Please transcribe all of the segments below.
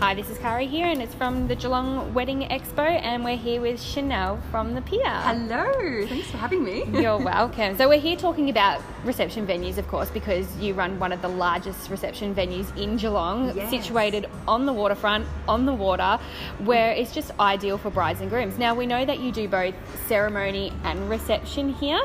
Hi, this is Kari here, and it's from the Geelong Wedding Expo, and we're here with Chanel from the Pier. Hello, thanks for having me. You're welcome. So, we're here talking about reception venues, of course, because you run one of the largest reception venues in Geelong, Yes. situated on the waterfront, on the water, where it's just ideal for brides and grooms. Now, we know that you do both ceremony and reception here,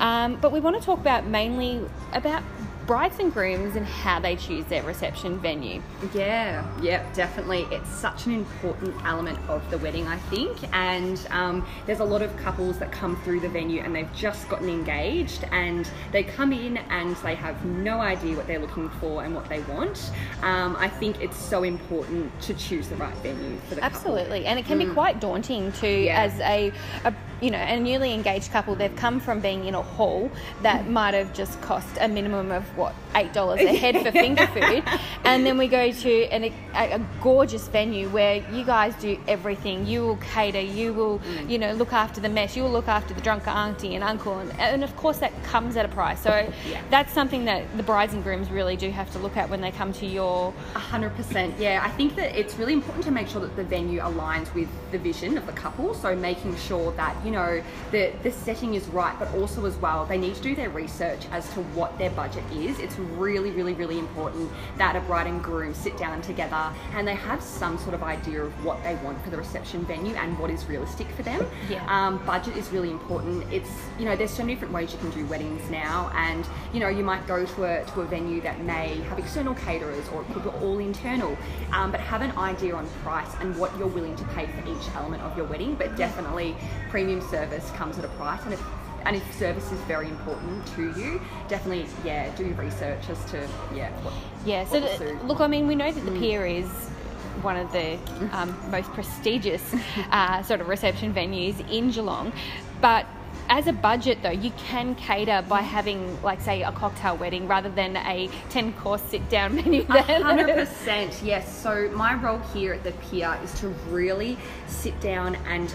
um, but we want to talk about mainly about brides and grooms and how they choose their reception venue. Yeah, yeah, definitely. It's such an important element of the wedding, I think. And um, there's a lot of couples that come through the venue and they've just gotten engaged and they come in and they have no idea what they're looking for and what they want. Um, I think it's so important to choose the right venue for the couple. Absolutely, and it can be quite daunting to Yeah. as a, a you know a newly engaged couple. They've come from being in a hall that mm-hmm. might have just cost a minimum of what eight dollars a head for finger food, and then we go to an, a, a gorgeous venue where you guys do everything. You will cater, you will mm. you know look after the mess, you will look after the drunk auntie and uncle, and, and of course that comes at a price. So Yeah. that's something that the brides and grooms really do have to look at when they come to your A hundred percent. Yeah, I think that it's really important to make sure that the venue aligns with the vision of the couple. So making sure that you know the the setting is right, but also as well they need to do their research as to what their budget is. It's really, really, really important that a bride and groom sit down together and they have some sort of idea of what they want for the reception venue and what is realistic for them. Yeah. Um, budget is really important. It's you know there's so many different ways you can do weddings now, and you know you might go to a to a venue that may have external caterers or it could be all internal, um, but have an idea on price and what you're willing to pay for each element of your wedding. But definitely, premium service comes at a price, and if and if service is very important to you, definitely yeah do research as to yeah what, Yeah, so what will th- suit. look, I mean, we know that the Pier is one of the um, most prestigious uh, sort of reception venues in Geelong, but as a budget though, you can cater by having, like, say, a cocktail wedding rather than a 10 course sit down menu. Hundred percent, yes. So my role here at the Pier is to really sit down and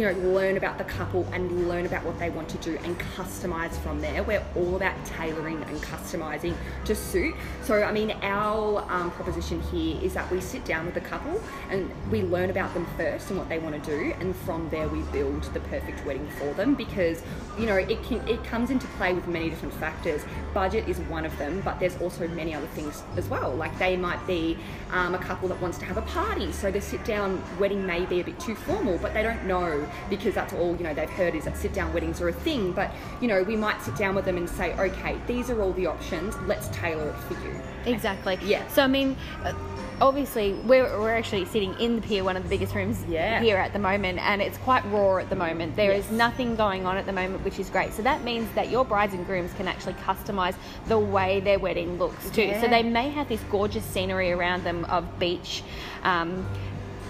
you know learn about the couple and learn about what they want to do and customize from there. We're all about tailoring and customizing to suit. So I mean, our um, proposition here is that we sit down with the couple and we learn about them first and what they want to do, and from there we build the perfect wedding for them. Because you know it can it comes into play with many different factors. Budget is one of them, but there's also many other things as well. Like they might be um, a couple that wants to have a party, so the sit down wedding may be a bit too formal, but they don't know because that's all you know they've heard is that sit down weddings are a thing. But you know we might sit down with them and say, okay, these are all the options. Let's tailor it for you. Exactly. Yeah. So I mean, uh, obviously we're, we're actually sitting in the pier, one of the biggest rooms Yeah. here at the moment, and it's quite raw at the moment. There is Yes. nothing going on at the moment, which is great. So that means that your brides and grooms can actually customize the way their wedding looks too. So they may have this gorgeous scenery around them of beach. Um,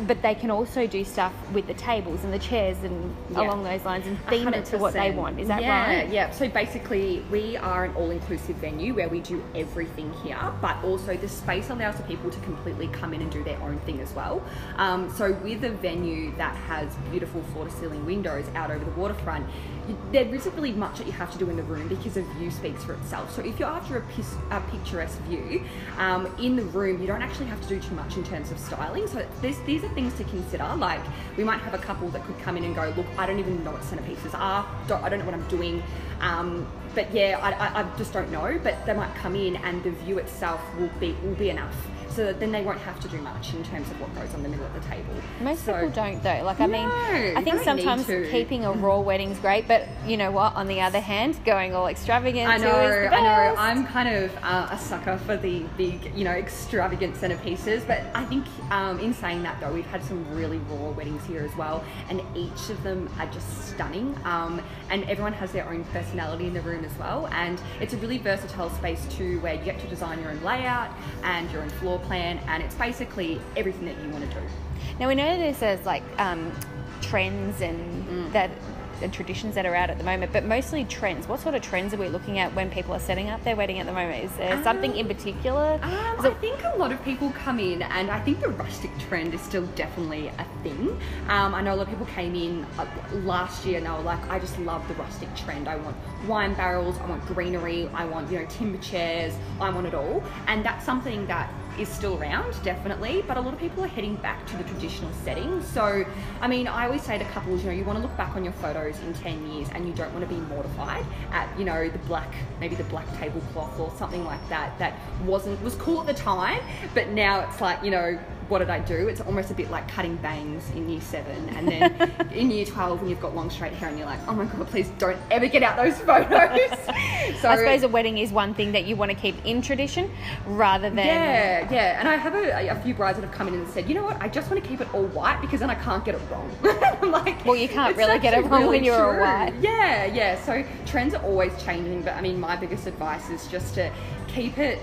but they can also do stuff with the tables and the chairs and Yeah. along those lines and theme it to what they want. Is that yeah, right? Yeah. So basically, we are an all-inclusive venue where we do everything here, but also the space allows the people to completely come in and do their own thing as well. Um, so with a venue that has beautiful floor-to-ceiling windows out over the waterfront, there isn't really much that you have to do in the room because the view speaks for itself. So if you're after a, pis- a picturesque view um, in the room, you don't actually have to do too much in terms of styling. So this, these are things to consider. Like we might have a couple that could come in and go, look, I don't even know what centerpieces are. Don't, I don't know what I'm doing. Um, but yeah, I, I, I just don't know. But they might come in and the view itself will be will be enough. So that then they won't have to do much in terms of what goes on the middle of the table. Most So- people don't though. Like I mean, I think sometimes keeping a raw wedding's great, but you know what? On the other hand, going all extravagant I know, I know. I'm kind of uh, a sucker for the big, you know, extravagant centerpieces. But I think, um, in saying that though, we've had some really raw weddings here as well, and each of them are just stunning. Um, and everyone has their own personality in the room as well. And it's a really versatile space too, where you get to design your own layout and your own floor plan, and it's basically everything that you want to do. Now we know there's like um, trends and Mm. that and traditions that are out at the moment, but mostly trends. What sort of trends are we looking at when people are setting up their wedding at the moment? Is there something in particular? Um, I think a lot of people come in, and I think the rustic trend is still definitely a thing. Um, I know a lot of people came in uh, last year and they were like, I just love the rustic trend. I want wine barrels, I want greenery, I want, you know, timber chairs, I want it all. And that's something that is still around, definitely, but a lot of people are heading back to the traditional setting. So, I mean, I always say to couples, you know, you want to look back on your photos in 10 years and you don't want to be mortified at, you know, the black, maybe the black tablecloth or something like that, that wasn't, was cool at the time, but now it's like, you know, what did I do? It's almost a bit like cutting bangs in year seven, and then in year 12 when you've got long straight hair and you're like, oh my god, please don't ever get out those photos. so I suppose a wedding is one thing that you want to keep in tradition rather than. yeah, yeah. And I have a, a few brides that have come in and said, you know what, I just want to keep it all white because then I can't get it wrong. Like, Well, you can't really get it wrong when you're all true." white. Yeah, yeah. So trends are always changing, but I mean, my biggest advice is just to keep it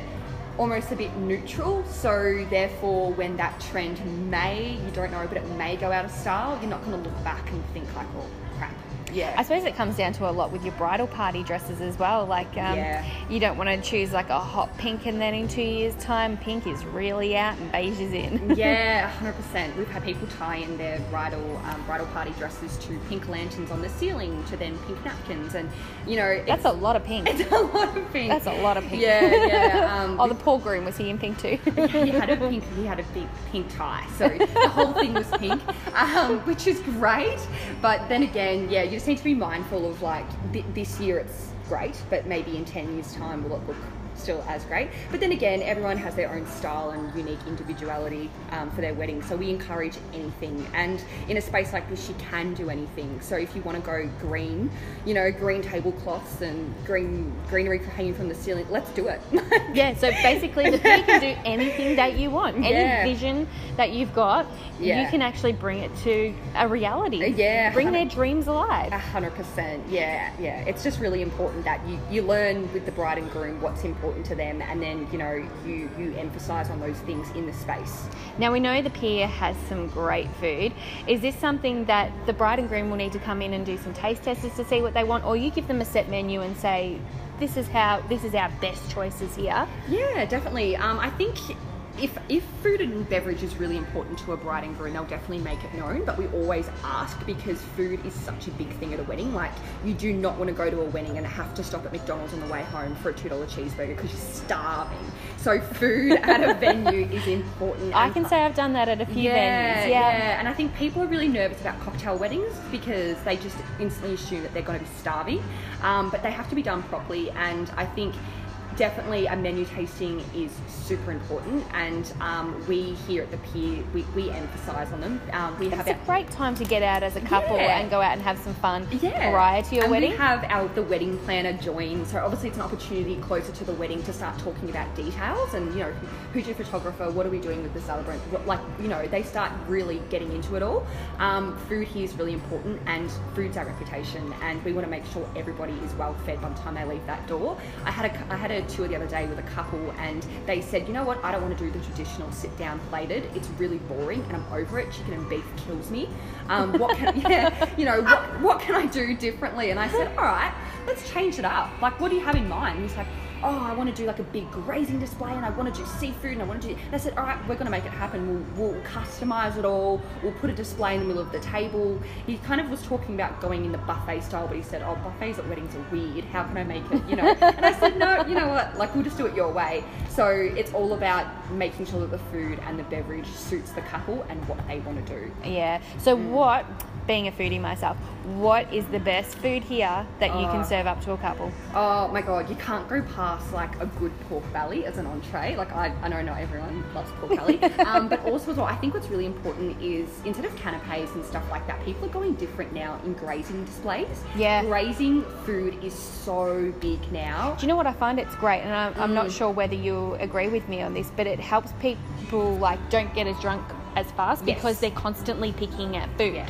almost a bit neutral. So therefore, when that trend may, you don't know, but it may go out of style, you're not going to look back and think like, oh, crap. Yeah. I suppose it comes down to a lot with your bridal party dresses as well. Like, um, Yeah. you don't want to choose like a hot pink, and then in two years' time, pink is really out and beige is in. yeah, 100%. We've had people tie in their bridal um, bridal party dresses to pink lanterns on the ceiling, to then pink napkins, and you know, That's a lot of pink. it's a lot of pink. That's a lot of pink. Yeah, yeah. Um, oh, the poor groom was he in pink too? he had a pink he had a big pink tie so the whole thing was pink um, which is great but then again yeah you just need to be mindful of like th- this year it's great but maybe in 10 years time will it look still as great but then again everyone has their own style and unique individuality um, for their wedding so we encourage anything and in a space like this you can do anything so if you want to go green you know green tablecloths and green greenery hanging from the ceiling let's do it yeah. So basically, the pier can do anything that you want. Any Yeah. vision that you've got, Yeah. you can actually bring it to a reality. Yeah, Bring their dreams alive. A hundred percent, yeah, yeah. It's just really important that you, you learn with the bride and groom what's important to them, and then you know you you emphasize on those things in the space. Now we know the pier has some great food. Is this something that the bride and groom will need to come in and do some taste testers to see what they want, or you give them a set menu and say, "This is how this is our best choices here." Yeah, definitely. Um, I think if if food and beverage is really important to a bride and groom, they'll definitely make it known. But we always ask because food is such a big thing at a wedding. Like you do not want to go to a wedding and have to stop at McDonald's on the way home for a two dollar cheeseburger because you're starving. So food at a venue is important. I can say I've done that at a few venues. Yeah. and I think people are really nervous about cocktail weddings because they just instantly assume that they're going to be starving. Um, but they have to be done properly, and I think definitely a menu tasting is super important. And um, we here at the Pier, we, we emphasise on them. Um, we have It's a our, great time to get out as a couple Yeah. and go out and have some fun yeah. prior to your and wedding. We have our the wedding planner join, so obviously it's an opportunity closer to the wedding to start talking about details and you know who's your photographer, what are we doing with the celebrant, what, like you know they start really getting into it all. Um, food here is really important, and food's our reputation, and we want to make sure everybody is well fed by the time they leave that door. I had a I had a tour the other day with a couple, and they said, you know what, I don't want to do the traditional sit down plated. It's really boring, and I'm over it. Chicken and beef kills me. Um, what can yeah, you know what what can I do differently? And I said, all right, let's change it up. Like, what do you have in mind? And he's like, oh, I want to do like a big grazing display, and I want to do seafood, and I want to do. And I said, all right, we're going to make it happen. We'll, we'll customize it all. We'll put a display in the middle of the table. He kind of was talking about going in the buffet style, but he said, oh, buffets at weddings are weird. How can I make it? You know. and I said, no, you know what? Like, we'll just do it your way. So it's all about making sure that the food and the beverage suits the couple and what they want to do. Yeah. So Mm. what, being a foodie myself, what is the best food here that you can Oh. serve up to a couple? Oh my god, you can't go past like a good pork belly as an entree. Like I, I know not everyone loves pork belly, um, but also as well, I think what's really important is instead of canapes and stuff like that, people are going different now in grazing displays. Yeah. grazing food is so big now. Do you know what I find? It's great, and I'm, I'm not Mm. sure whether you agree with me on this, but it helps people like don't get as drunk as fast Yes. because they're constantly picking at food. Yeah.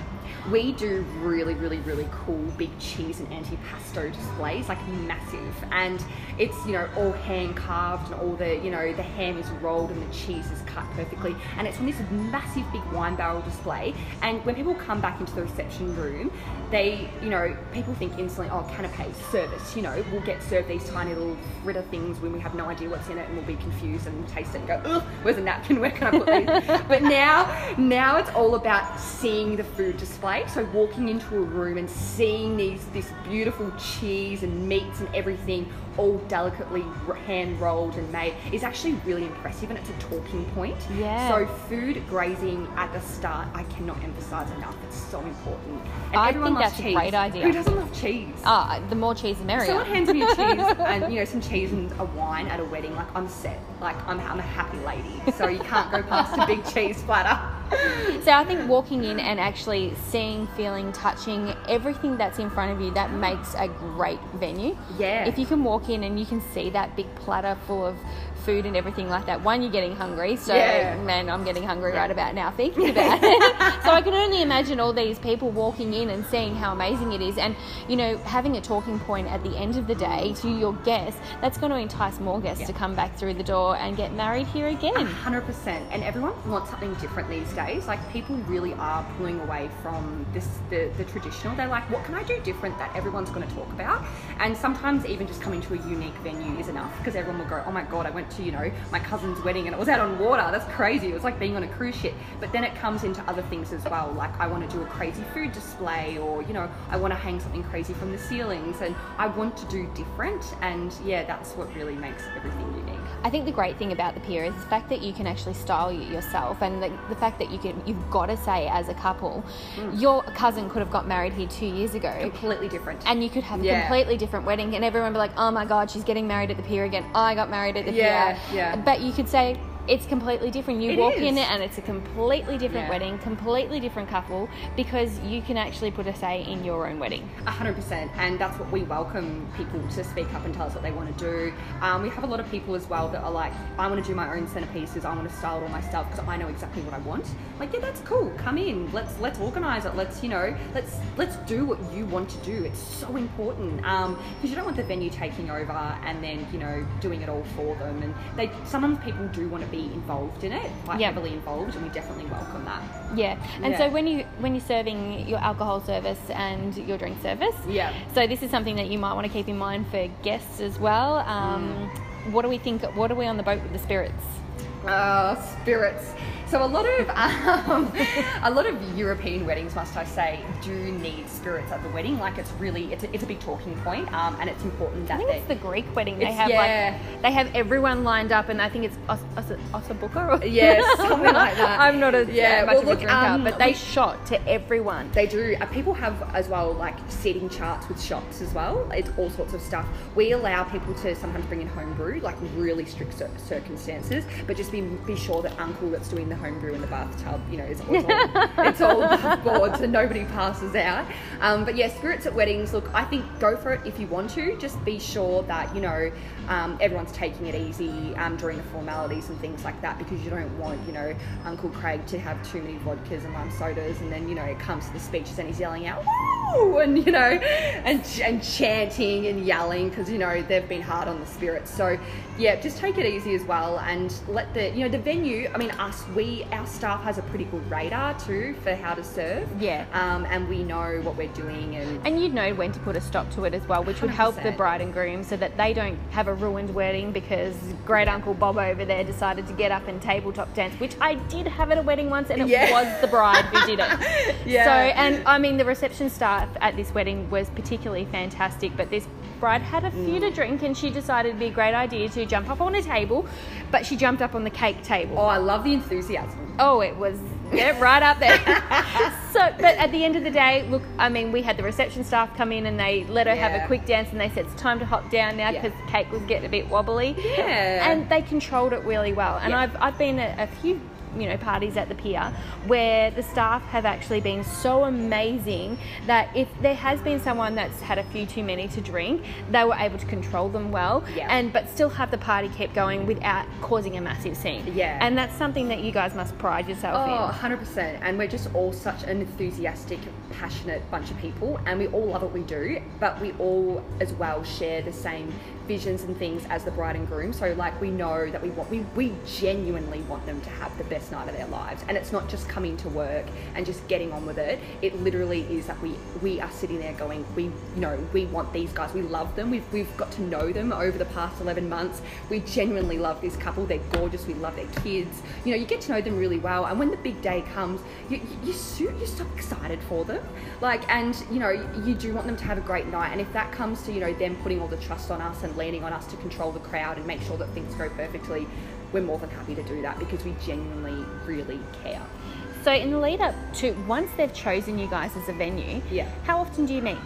We do really, really, really cool big cheese and antipasto displays, like massive. And it's, you know, all hand carved and all the, you know, the ham is rolled and the cheese is cut perfectly. And it's on this massive big wine barrel display. And when people come back into the reception room, they, you know, people think instantly, oh, canapes, service, you know, we'll get served these tiny little Ritter things when we have no idea what's in it and we'll be confused and taste it and go, ugh, where's a napkin? Where can I put these? but now, now it's all about seeing the food display. So walking into a room and seeing these, this beautiful cheese and meats and everything all delicately hand rolled and made is actually really impressive and it's a talking point. Yeah. So food grazing at the start, I cannot emphasize enough. It's so important. And I everyone think loves that's a cheese. great idea. Who doesn't love cheese? Ah, the more cheese, the merrier. Someone hands me a cheese and you know some cheese and a wine at a wedding, like I'm set. Like I'm, I'm a happy lady. So you can't go past a big cheese platter. So I think walking in and actually seeing, feeling, touching everything that's in front of you that makes a great venue. Yeah. If you can walk in and you can see that big platter full of food and everything like that, one, you're getting hungry. So Yeah. man, I'm getting hungry right about now thinking about it. so I can only imagine all these people walking in and seeing how amazing it is, and you know having a talking point at the end of the day to your guests. That's going to entice more guests to come back through the door and get married here again. Hundred percent, and everyone wants something different these days. Like people really are pulling away from this the, the traditional. They're like, what can I do different that everyone's going to talk about? And sometimes even just coming to a unique venue is enough because everyone will go, oh my god, I went to you know my cousin's wedding and it was out on water. That's crazy. It was like being on a cruise ship. But then it comes into other things as well. Like I want to do a crazy food display, or you know I want to hang something crazy from the ceilings, and I want to do different. And yeah, that's what really makes everything unique. I think the great thing about the pier is the fact that you can actually style it yourself, and the, the fact that you can you've got to say as a couple, Mm. your cousin could have got married here two years ago, Completely different. and you could have a Yeah. completely different wedding, and everyone be like, "Oh my God, she's getting married at the pier again. I got married at the Yeah, pier." Yeah. But you could say. It's completely different. You It walk is. in it and it's a completely different Yeah. wedding, completely different couple, because you can actually put a say in your own wedding. A hundred percent, and that's what we welcome people to speak up and tell us what they want to do. Um, we have a lot of people as well that are like, I want to do my own centerpieces. I want to style it all myself because I know exactly what I want. Like, yeah, that's cool. Come in. Let's let's organize it. Let's you know, let's let's do what you want to do. It's so important because you don't want the venue taking over and then you know doing it all for them. And they sometimes people do want to be involved in it, quite Yep. heavily involved, and we definitely welcome that. Yeah, and Yeah. so when you when you're serving your alcohol service and your drink service, Yeah. So this is something that you might want to keep in mind for guests as well. Um, What do we think? What are we on the boat with the spirits? Uh, spirits. So a lot of um, a lot of European weddings, must I say, do need spirits at the wedding. Like it's really it's a, it's a big talking point, um, and it's important that I think it's the Greek wedding. They have yeah. like they have everyone lined up, and I think it's Os- Os- Osabuka. Or Yes, something like that. I'm not a Yeah, yeah, much well, of look, a drinker, um, but they we- shot to everyone. They do. Uh, people have as well like seating charts with shots as well. It's all sorts of stuff. We allow people to sometimes bring in homebrew, like really strict cir- circumstances, but just be be sure that uncle that's doing the homebrew in the bathtub, you know, is it's all, it's all board, so nobody passes out. Um, but yeah, spirits at weddings. Look, I think go for it if you want to. Just be sure that you know um, everyone's taking it easy um, during the formalities and things like that, because you don't want you know Uncle Craig to have too many vodkas and lime sodas, and then you know it comes to the speeches and he's yelling out woo and you know and and chanting and yelling because you know they've been hard on the spirits. So yeah, just take it easy as well, and let the you know the venue. I mean, us we our staff has a pretty good radar too for how to serve. Yeah. Um, and we know what we're doing and. And you'd know when to put a stop to it as well, which would help the bride and groom so that they don't have a ruined wedding because great uncle Bob over there decided to get up and tabletop dance, which I did have at a wedding once, and it Yeah. was the bride who did it. Yeah. So, and I mean, the reception staff at this wedding was particularly fantastic, but this bride had a few Mm. to drink and she decided it'd be a great idea to jump up on a table, but she jumped up on the cake table. Oh, I love the enthusiasm. Oh, it was yeah, right up there. so, but at the end of the day, look, I mean, we had the reception staff come in and they let her have a quick dance and they said it's time to hop down now Yeah. because cake was getting a bit wobbly. Yeah. And they controlled it really well. And Yeah. I've, I've been at a few you know parties at the pier where the staff have actually been so amazing that if there has been someone that's had a few too many to drink, they were able to control them well, Yeah. and but still have the party keep going without causing a massive scene. Yeah. and that's something that you guys must pride yourself Oh, in. 100%. And we're just all such an enthusiastic, passionate bunch of people, and we all love what we do, but we all as well share the same visions and things as the bride and groom. So, like, we know that we want, we, we genuinely want them to have the best night of their lives. And it's not just coming to work and just getting on with it. It literally is that we, we are sitting there going, we, you know, we want these guys, we love them, we've, we've got to know them over the past 11 months. We genuinely love this couple, they're gorgeous, we love their kids. You know, you get to know them really well. And when the big day comes, you, you, so, you're so excited for them. Like, and, you know, you do want them to have a great night. And if that comes to, you know, them putting all the trust on us and leaning on us to control the crowd and make sure that things go perfectly, we're more than happy to do that because we genuinely really care. So in the lead up to once they've chosen you guys as a venue, Yeah. how often do you meet?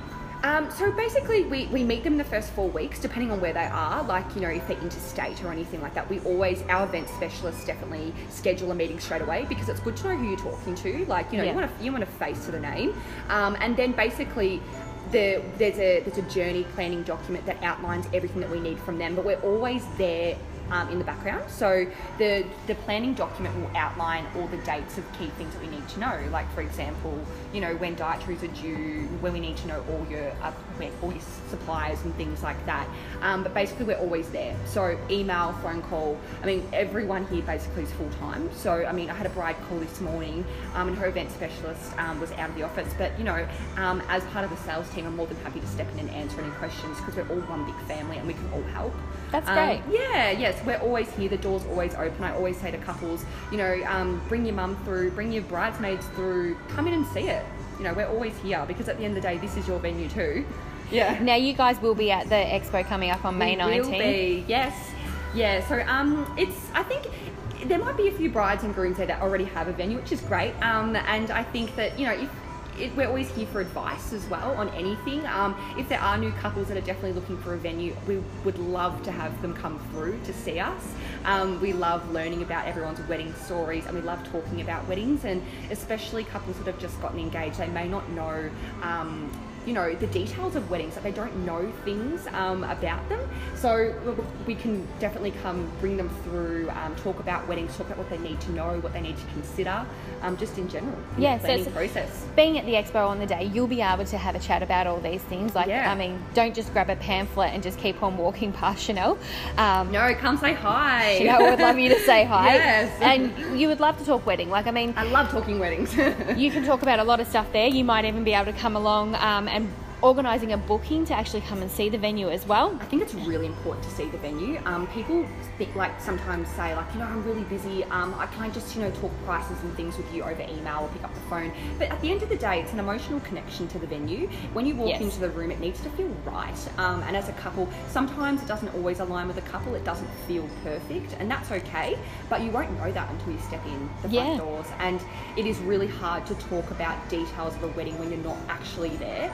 Um, so basically, we, we meet them the first four weeks, depending on where they are. Like, you know, if they're interstate or anything like that, we always, our event specialists definitely schedule a meeting straight away because it's good to know who you're talking to. Like, you know, Yeah. you want to you want a face to the name, um, and then basically. The, there's a there's a journey planning document that outlines everything that we need from them, but we're always there um, in the background. So the the planning document will outline all the dates of key things that we need to know. Like for example, you know when dietaries are due, when we need to know all your uh, all your suppliers and things like that. Um, but basically, we're always there. So email, phone call. I mean, everyone here basically is full time. So I mean, I had a bride call this morning, um, and her event specialist um, was out of the office. But you know, um, as part of the sales team, I'm more than happy to step in and answer any questions because we're all one big family and we can all help. That's Um, great. yeah, yes, we're always here. The door's always open. I always say to couples, you know, um, bring your mum through, bring your bridesmaids through, come in and see it. You know, we're always here because at the end of the day, this is your venue too. Yeah. Now you guys will be at the expo coming up on May We will 19th. be, yes. Yeah, so um, it's, I think there might be a few brides and grooms there that already have a venue, which is great. Um, and I think that, you know, if it, we're always here for advice as well on anything. Um, if there are new couples that are definitely looking for a venue, we would love to have them come through to see us. Um, we love learning about everyone's wedding stories and we love talking about weddings and especially couples that have just gotten engaged. They may not know. Um, you know the details of weddings that they don't know things um, about them so we can definitely come bring them through um, talk about weddings talk about what they need to know what they need to consider um, just in general in Yeah, so process Being at the expo on the day, you'll be able to have a chat about all these things. Like, Yeah. I mean, don't just grab a pamphlet and just keep on walking past Chanel. Um, no come say hi Chanel would love you to say hi. Yes. And you would love to talk wedding. Like, I mean, I love talking weddings you can talk about a lot of stuff there. You might even be able to come along um, and organising a booking to actually come and see the venue as well. I think it's really important to see the venue. Um, people think like sometimes say like you know I'm really busy. Um, I can't just you know talk prices and things with you over email or pick up the phone. But at the end of the day, it's an emotional connection to the venue. When you walk Yes. into the room, it needs to feel right. Um, and as a couple, sometimes it doesn't always align with a couple. It doesn't feel perfect, and that's okay. But you won't know that until you step in the front Yeah. doors. And it is really hard to talk about details of a wedding when you're not actually there.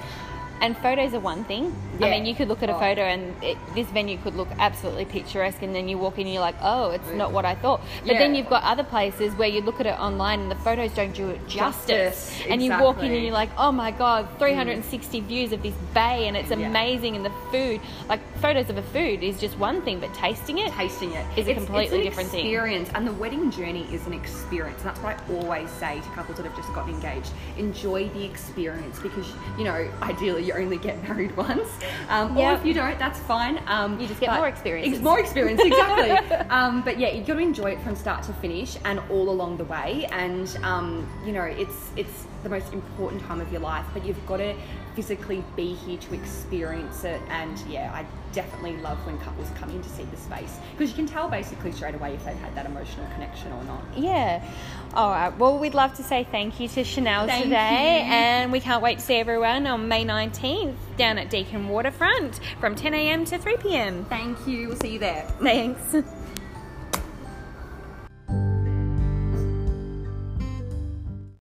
And photos are one thing. I mean, you could look at a Oh. photo and it, this venue could look absolutely picturesque, and then you walk in and you're like, oh, it's not what I thought. But then you've got other places where you look at it online and the photos don't do it justice. Justice, And you walk in and you're like, oh my god, mm. 360 views of this bay, and it's Yeah. amazing, and the food, like photos of a food is just one thing, but tasting it, tasting it Is a It's- completely it's an different thing. experience and the wedding journey is an experience and that's what i always say to couples that have just gotten engaged enjoy the experience because you know ideally you only get married once. Um, or if you don't that's fine. Um, You just get more experience. Ex- more experience exactly. Um, but yeah you've got to enjoy it from start to finish and all along the way. And um, you know it's it's the most important time of your life but you've got to physically be here to experience it and yeah i definitely love when couples come in to see the space because you can tell basically straight away if they've had that emotional connection or not Yeah. All right. Well, we'd love to say thank you to Chanel Thank today, you. and we can't wait to see everyone on May 19th down at Deakin Waterfront from 10 a.m. to 3 p.m. thank you we'll see you there Thanks.